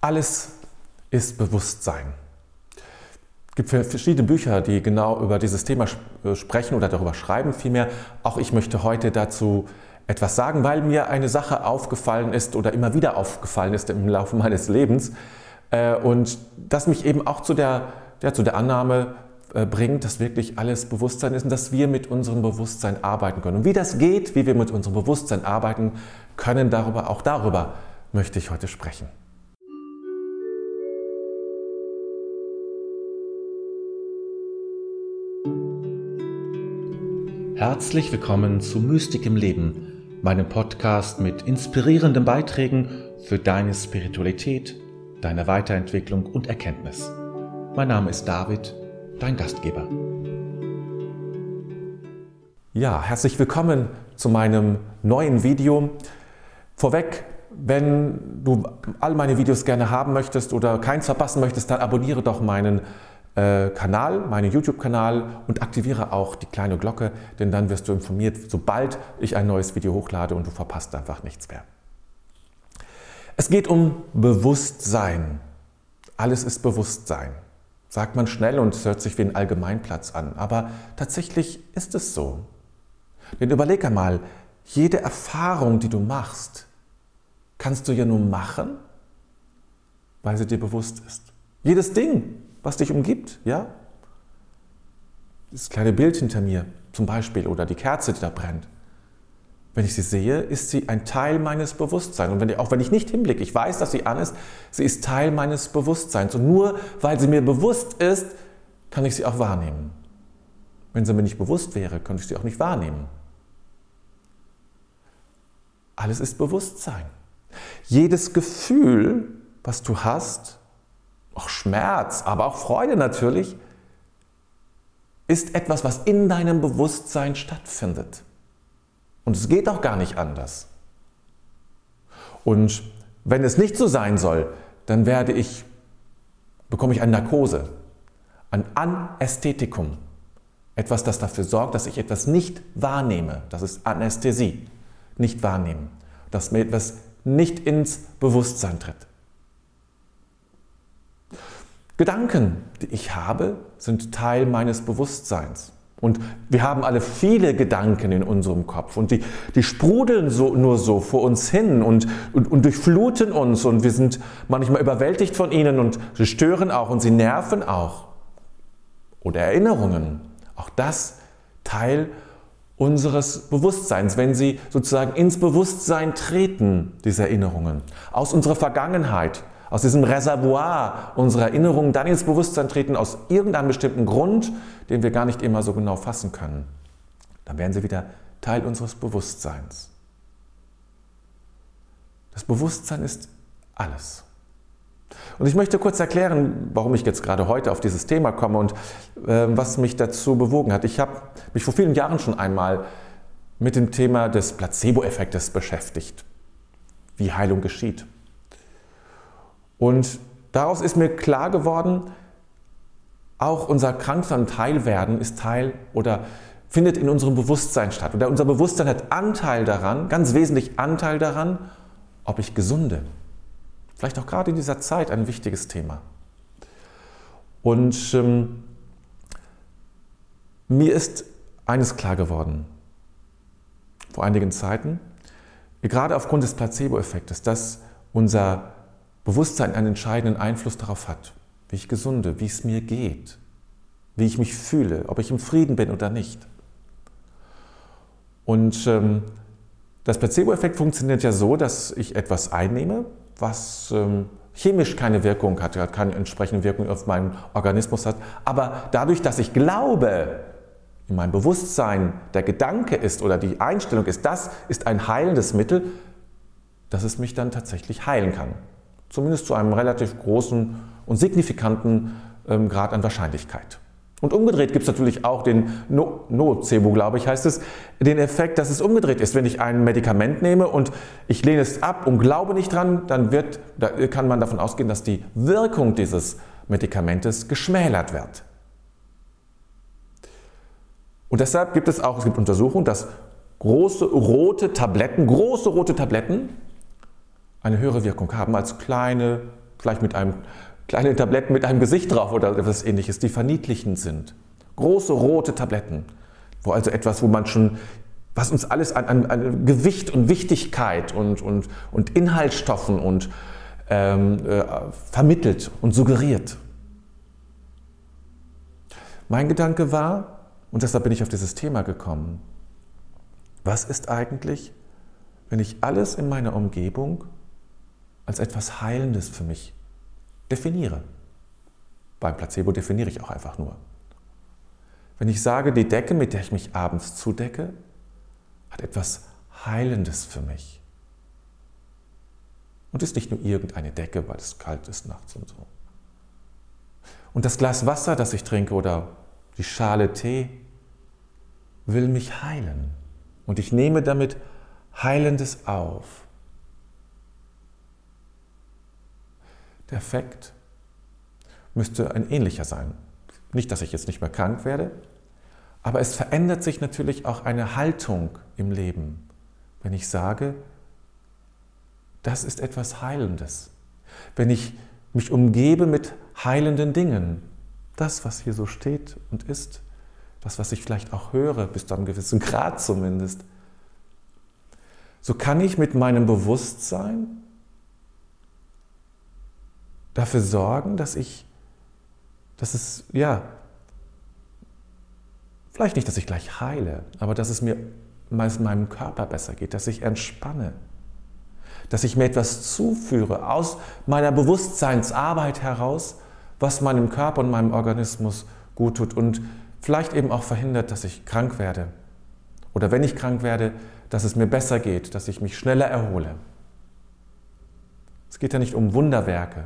Alles ist Bewusstsein. Es gibt verschiedene Bücher, die genau über dieses Thema äh, sprechen oder darüber schreiben vielmehr. Auch ich möchte heute dazu etwas sagen, weil mir eine Sache aufgefallen ist oder immer wieder aufgefallen ist im Laufe meines Lebens äh, und das mich eben auch zu der, ja, zu der Annahme äh, bringt, dass wirklich alles Bewusstsein ist und dass wir mit unserem Bewusstsein arbeiten können. Und wie das geht, wie wir mit unserem Bewusstsein arbeiten können, darüber, auch darüber möchte ich heute sprechen. Herzlich willkommen zu Mystik im Leben, meinem Podcast mit inspirierenden Beiträgen für deine Spiritualität, deine Weiterentwicklung und Erkenntnis. Mein Name ist David, dein Gastgeber. Ja, herzlich willkommen zu meinem neuen Video. Vorweg, wenn du all meine Videos gerne haben möchtest oder keins verpassen möchtest, dann abonniere doch meinen äh, Kanal, meinen YouTube-Kanal und aktiviere auch die kleine Glocke, denn dann wirst du informiert, sobald ich ein neues Video hochlade und du verpasst einfach nichts mehr. Es geht um Bewusstsein. Alles ist Bewusstsein. Sagt man schnell und es hört sich wie ein Allgemeinplatz an, aber tatsächlich ist es so. Denn überleg einmal, jede Erfahrung, die du machst, kannst du ja nur machen, weil sie dir bewusst ist. Jedes Ding, was dich umgibt, ja? Das kleine Bild hinter mir zum Beispiel oder die Kerze, die da brennt. Wenn ich sie sehe, ist sie ein Teil meines Bewusstseins. Und wenn, auch wenn ich nicht hinblicke, ich weiß, dass sie an ist, sie ist Teil meines Bewusstseins. Und nur weil sie mir bewusst ist, kann ich sie auch wahrnehmen. Wenn sie mir nicht bewusst wäre, könnte ich sie auch nicht wahrnehmen. Alles ist Bewusstsein. Jedes Gefühl, was du hast, auch Schmerz, aber auch Freude natürlich, ist etwas, was in deinem Bewusstsein stattfindet. Und es geht auch gar nicht anders. Und wenn es nicht so sein soll, dann werde ich, bekomme ich eine Narkose, ein Anästhetikum. Etwas, das dafür sorgt, dass ich etwas nicht wahrnehme. Das ist Anästhesie. Nicht wahrnehmen. Dass mir etwas nicht ins Bewusstsein tritt. Gedanken, die ich habe, sind Teil meines Bewusstseins. Und wir haben alle viele Gedanken in unserem Kopf und die, die sprudeln so, nur so vor uns hin und, und, und durchfluten uns und wir sind manchmal überwältigt von ihnen und sie stören auch und sie nerven auch. Oder Erinnerungen, auch das Teil unseres Bewusstseins, wenn sie sozusagen ins Bewusstsein treten, diese Erinnerungen, aus unserer Vergangenheit, aus diesem Reservoir unserer Erinnerungen dann ins Bewusstsein treten, aus irgendeinem bestimmten Grund, den wir gar nicht immer so genau fassen können, dann werden sie wieder Teil unseres Bewusstseins. Das Bewusstsein ist alles. Und ich möchte kurz erklären, warum ich jetzt gerade heute auf dieses Thema komme und äh, was mich dazu bewogen hat. Ich habe mich vor vielen Jahren schon einmal mit dem Thema des Placebo-Effektes beschäftigt, wie Heilung geschieht. Und daraus ist mir klar geworden, auch unser Kranksein Teilwerden ist Teil oder findet in unserem Bewusstsein statt. Oder unser Bewusstsein hat Anteil daran, ganz wesentlich Anteil daran, ob ich gesunde. Vielleicht auch gerade in dieser Zeit ein wichtiges Thema. Und ähm, mir ist eines klar geworden, vor einigen Zeiten, gerade aufgrund des Placebo-Effektes, dass unser Bewusstsein einen entscheidenden Einfluss darauf hat, wie ich gesunde, wie es mir geht, wie ich mich fühle, ob ich im Frieden bin oder nicht. Und ähm, das Placebo-Effekt funktioniert ja so, dass ich etwas einnehme, was ähm, chemisch keine Wirkung hat, keine entsprechende Wirkung auf meinen Organismus hat, aber dadurch, dass ich glaube, in meinem Bewusstsein der Gedanke ist oder die Einstellung ist, das ist ein heilendes Mittel, dass es mich dann tatsächlich heilen kann zumindest zu einem relativ großen und signifikanten ähm, Grad an Wahrscheinlichkeit. Und umgedreht gibt es natürlich auch den no Nocebo, glaube ich, heißt es, den Effekt, dass es umgedreht ist. Wenn ich ein Medikament nehme und ich lehne es ab und glaube nicht dran, dann wird, da kann man davon ausgehen, dass die Wirkung dieses Medikamentes geschmälert wird. Und deshalb gibt es auch, es gibt Untersuchungen, dass große rote Tabletten, große rote Tabletten eine höhere Wirkung haben als kleine vielleicht mit einem kleinen Tabletten mit einem Gesicht drauf oder etwas ähnliches, die verniedlichend sind. Große rote Tabletten, wo also etwas, wo man schon, was uns alles an, an, an Gewicht und Wichtigkeit und, und, und Inhaltsstoffen und ähm, äh, vermittelt und suggeriert. Mein Gedanke war, und deshalb bin ich auf dieses Thema gekommen, was ist eigentlich, wenn ich alles in meiner Umgebung als etwas Heilendes für mich definiere? Beim Placebo definiere ich auch einfach nur. Wenn ich sage, die Decke, mit der ich mich abends zudecke, hat etwas Heilendes für mich. Und ist nicht nur irgendeine Decke, weil es kalt ist nachts und so. Und das Glas Wasser, das ich trinke oder die Schale Tee will mich heilen. Und ich nehme damit Heilendes auf. Der Effekt müsste ein ähnlicher sein. Nicht, dass ich jetzt nicht mehr krank werde, aber es verändert sich natürlich auch eine Haltung im Leben, wenn ich sage, das ist etwas Heilendes. Wenn ich mich umgebe mit heilenden Dingen, das, was hier so steht und ist, das, was ich vielleicht auch höre, bis zu einem gewissen Grad zumindest, so kann ich mit meinem Bewusstsein dafür sorgen, dass ich, dass es, ja, vielleicht nicht, dass ich gleich heile, aber dass es mir meinem Körper besser geht, dass ich entspanne, dass ich mir etwas zuführe aus meiner Bewusstseinsarbeit heraus, was meinem Körper und meinem Organismus gut tut und vielleicht eben auch verhindert, dass ich krank werde. Oder wenn ich krank werde, dass es mir besser geht, dass ich mich schneller erhole. Es geht ja nicht um Wunderwerke,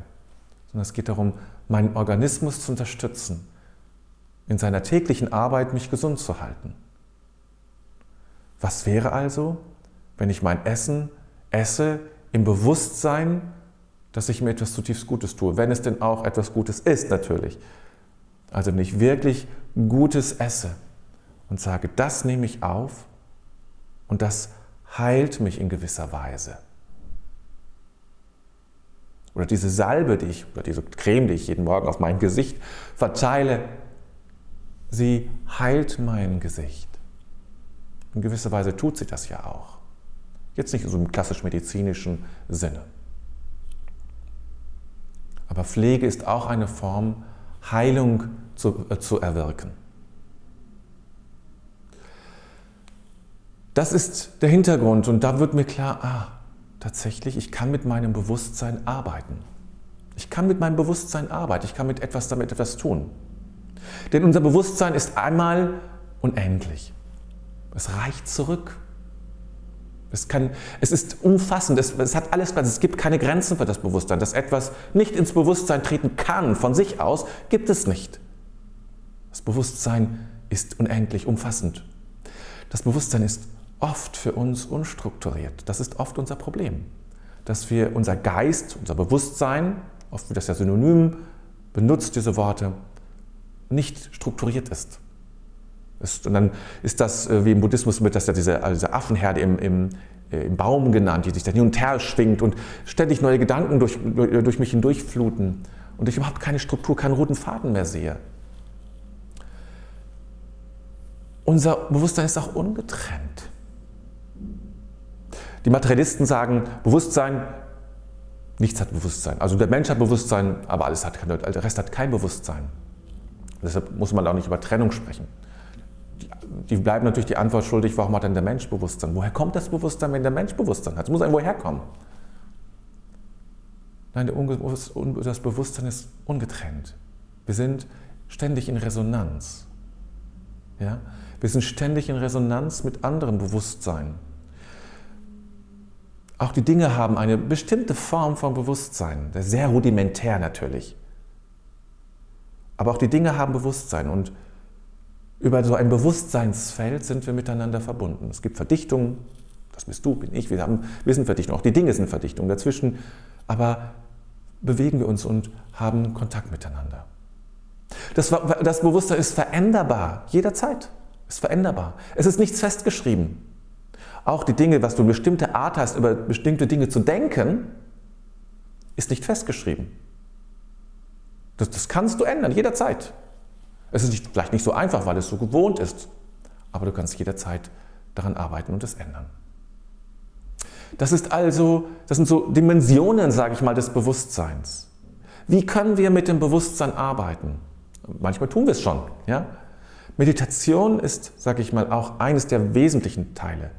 sondern es geht darum, meinen Organismus zu unterstützen, in seiner täglichen Arbeit mich gesund zu halten. Was wäre also, wenn ich mein Essen esse im Bewusstsein, dass ich mir etwas zutiefst Gutes tue, wenn es denn auch etwas Gutes ist natürlich. Also wenn ich wirklich Gutes esse und sage, das nehme ich auf und das heilt mich in gewisser Weise. Oder diese Salbe, die ich, oder diese Creme, die ich jeden Morgen auf mein Gesicht verteile, sie heilt mein Gesicht. In gewisser Weise tut sie das ja auch. Jetzt nicht so im klassisch medizinischen Sinne. Aber Pflege ist auch eine Form, Heilung zu, äh, zu erwirken. Das ist der Hintergrund und da wird mir klar, ah, tatsächlich, ich kann mit meinem Bewusstsein arbeiten. Ich kann mit meinem Bewusstsein arbeiten, ich kann mit etwas damit etwas tun. Denn unser Bewusstsein ist einmal unendlich. Es reicht zurück. Es, kann, es ist umfassend, es, es hat alles Platz, es gibt keine Grenzen für das Bewusstsein. Dass etwas nicht ins Bewusstsein treten kann von sich aus, gibt es nicht. Das Bewusstsein ist unendlich umfassend. Das Bewusstsein ist oft für uns unstrukturiert. Das ist oft unser Problem. Dass wir unser Geist, unser Bewusstsein, oft wird das ja synonym benutzt, diese Worte, nicht strukturiert ist. und dann ist das, äh, wie im Buddhismus wird das ja diese, also diese Affenherde im, im, äh, im, Baum genannt, die sich dann hin und her schwingt und ständig neue Gedanken durch, durch mich hindurchfluten und ich überhaupt keine Struktur, keinen roten Faden mehr sehe. Unser Bewusstsein ist auch ungetrennt. Die Materialisten sagen, Bewusstsein, nichts hat Bewusstsein. Also der Mensch hat Bewusstsein, aber alles hat, der Rest hat kein Bewusstsein. Deshalb muss man auch nicht über Trennung sprechen. Die, bleiben natürlich die Antwort schuldig, warum hat denn der Mensch Bewusstsein? Woher kommt das Bewusstsein, wenn der Mensch Bewusstsein hat? Es muss irgendwo herkommen. Nein, das Bewusstsein ist ungetrennt. Wir sind ständig in Resonanz. Ja? Wir sind ständig in Resonanz mit anderen Bewusstsein. Auch die Dinge haben eine bestimmte Form von Bewusstsein, sehr rudimentär natürlich. Aber auch die Dinge haben Bewusstsein und über so ein Bewusstseinsfeld sind wir miteinander verbunden. Es gibt Verdichtungen, das bist du, bin ich, wir, haben, wir sind Verdichtungen, auch die Dinge sind Verdichtungen dazwischen, aber bewegen wir uns und haben Kontakt miteinander. Das, das Bewusstsein ist veränderbar, jederzeit ist veränderbar. Es ist nichts festgeschrieben. Auch die Dinge, was du eine bestimmte Art hast, über bestimmte Dinge zu denken, ist nicht festgeschrieben. Das, das kannst du ändern, jederzeit. Es ist nicht, vielleicht nicht so einfach, weil es so gewohnt ist, aber du kannst jederzeit daran arbeiten und es ändern. Das ist also, das sind so Dimensionen, sage ich mal, des Bewusstseins. Wie können wir mit dem Bewusstsein arbeiten? Manchmal tun wir es schon. Ja? Meditation ist, sage ich mal, auch eines der wesentlichen Teile,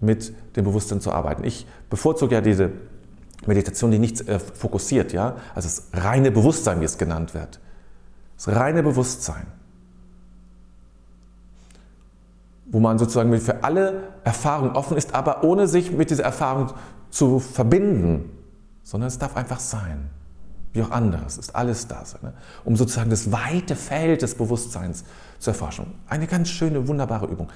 mit dem Bewusstsein zu arbeiten. Ich bevorzuge ja diese Meditation, die nichts äh, fokussiert, ja, also das reine Bewusstsein, wie es genannt wird. Das reine Bewusstsein. Wo man sozusagen für alle Erfahrungen offen ist, aber ohne sich mit dieser Erfahrung zu verbinden, sondern es darf einfach sein. Wie auch anderes, ist alles da, ne? um sozusagen das weite Feld des Bewusstseins zu erforschen. Eine ganz schöne, wunderbare Übung.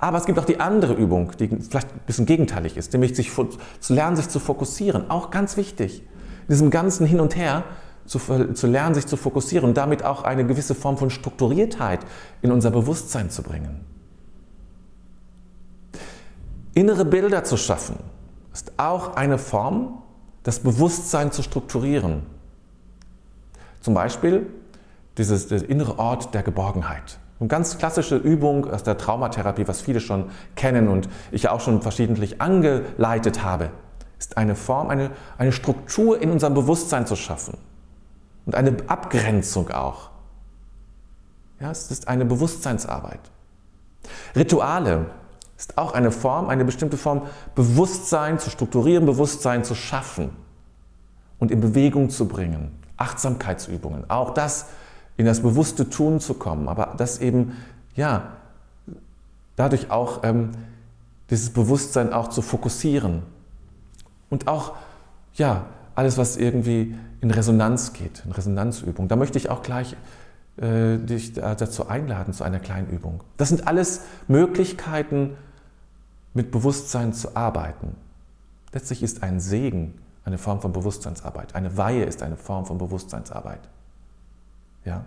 Aber es gibt auch die andere Übung, die vielleicht ein bisschen gegenteilig ist, nämlich sich zu lernen, sich zu fokussieren. Auch ganz wichtig. In diesem ganzen Hin und Her zu, zu lernen, sich zu fokussieren und damit auch eine gewisse Form von Strukturiertheit in unser Bewusstsein zu bringen. Innere Bilder zu schaffen, ist auch eine Form, das Bewusstsein zu strukturieren. Zum Beispiel dieses, der innere Ort der Geborgenheit. Eine ganz klassische Übung aus der Traumatherapie, was viele schon kennen und ich auch schon verschiedentlich angeleitet habe, ist eine Form, eine, eine Struktur in unserem Bewusstsein zu schaffen und eine Abgrenzung auch. Ja, es ist eine Bewusstseinsarbeit. Rituale ist auch eine Form, eine bestimmte Form, Bewusstsein zu strukturieren, Bewusstsein zu schaffen und in Bewegung zu bringen. Achtsamkeitsübungen, auch das in das bewusste Tun zu kommen, aber das eben, ja, dadurch auch ähm, dieses Bewusstsein auch zu fokussieren und auch, ja, alles, was irgendwie in Resonanz geht, in Resonanzübung. Da möchte ich auch gleich äh, dich dazu einladen, zu einer kleinen Übung. Das sind alles Möglichkeiten, mit Bewusstsein zu arbeiten. Letztlich ist ein Segen eine Form von Bewusstseinsarbeit. Eine Weihe ist eine Form von Bewusstseinsarbeit. Ja?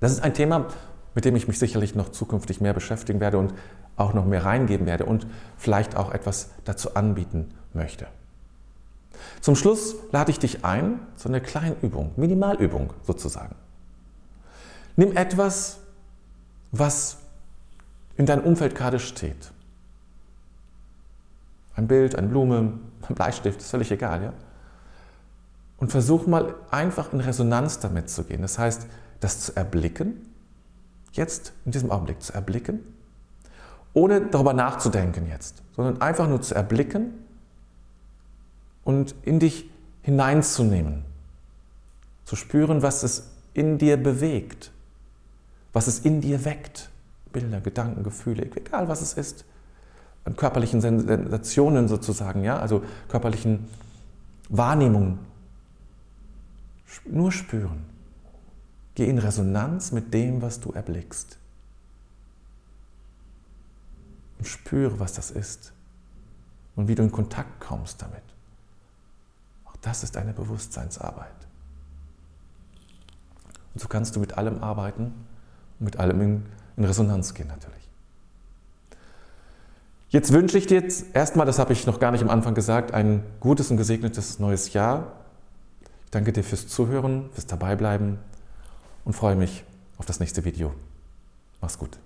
Das ist ein Thema, mit dem ich mich sicherlich noch zukünftig mehr beschäftigen werde und auch noch mehr reingeben werde und vielleicht auch etwas dazu anbieten möchte. Zum Schluss lade ich dich ein zu einer kleinen Übung, Minimalübung sozusagen. Nimm etwas, was in deinem Umfeld gerade steht. Ein Bild, eine Blume, ein Bleistift, ist völlig egal, ja? Und versuch mal einfach in Resonanz damit zu gehen. Das heißt, das zu erblicken, jetzt in diesem Augenblick zu erblicken, ohne darüber nachzudenken jetzt, sondern einfach nur zu erblicken und in dich hineinzunehmen, zu spüren, was es in dir bewegt, was es in dir weckt. Bilder, Gedanken, Gefühle, egal was es ist. An körperlichen Sensationen sozusagen, ja, also körperlichen Wahrnehmungen. Nur spüren. Geh in Resonanz mit dem, was du erblickst. Und spüre, was das ist. Und wie du in Kontakt kommst damit. Auch das ist eine Bewusstseinsarbeit. Und so kannst du mit allem arbeiten und mit allem in, Resonanz gehen natürlich. Jetzt wünsche ich dir jetzt erstmal, das habe ich noch gar nicht am Anfang gesagt, ein gutes und gesegnetes neues Jahr. Danke dir fürs Zuhören, fürs Dabeibleiben und freue mich auf das nächste Video. Mach's gut.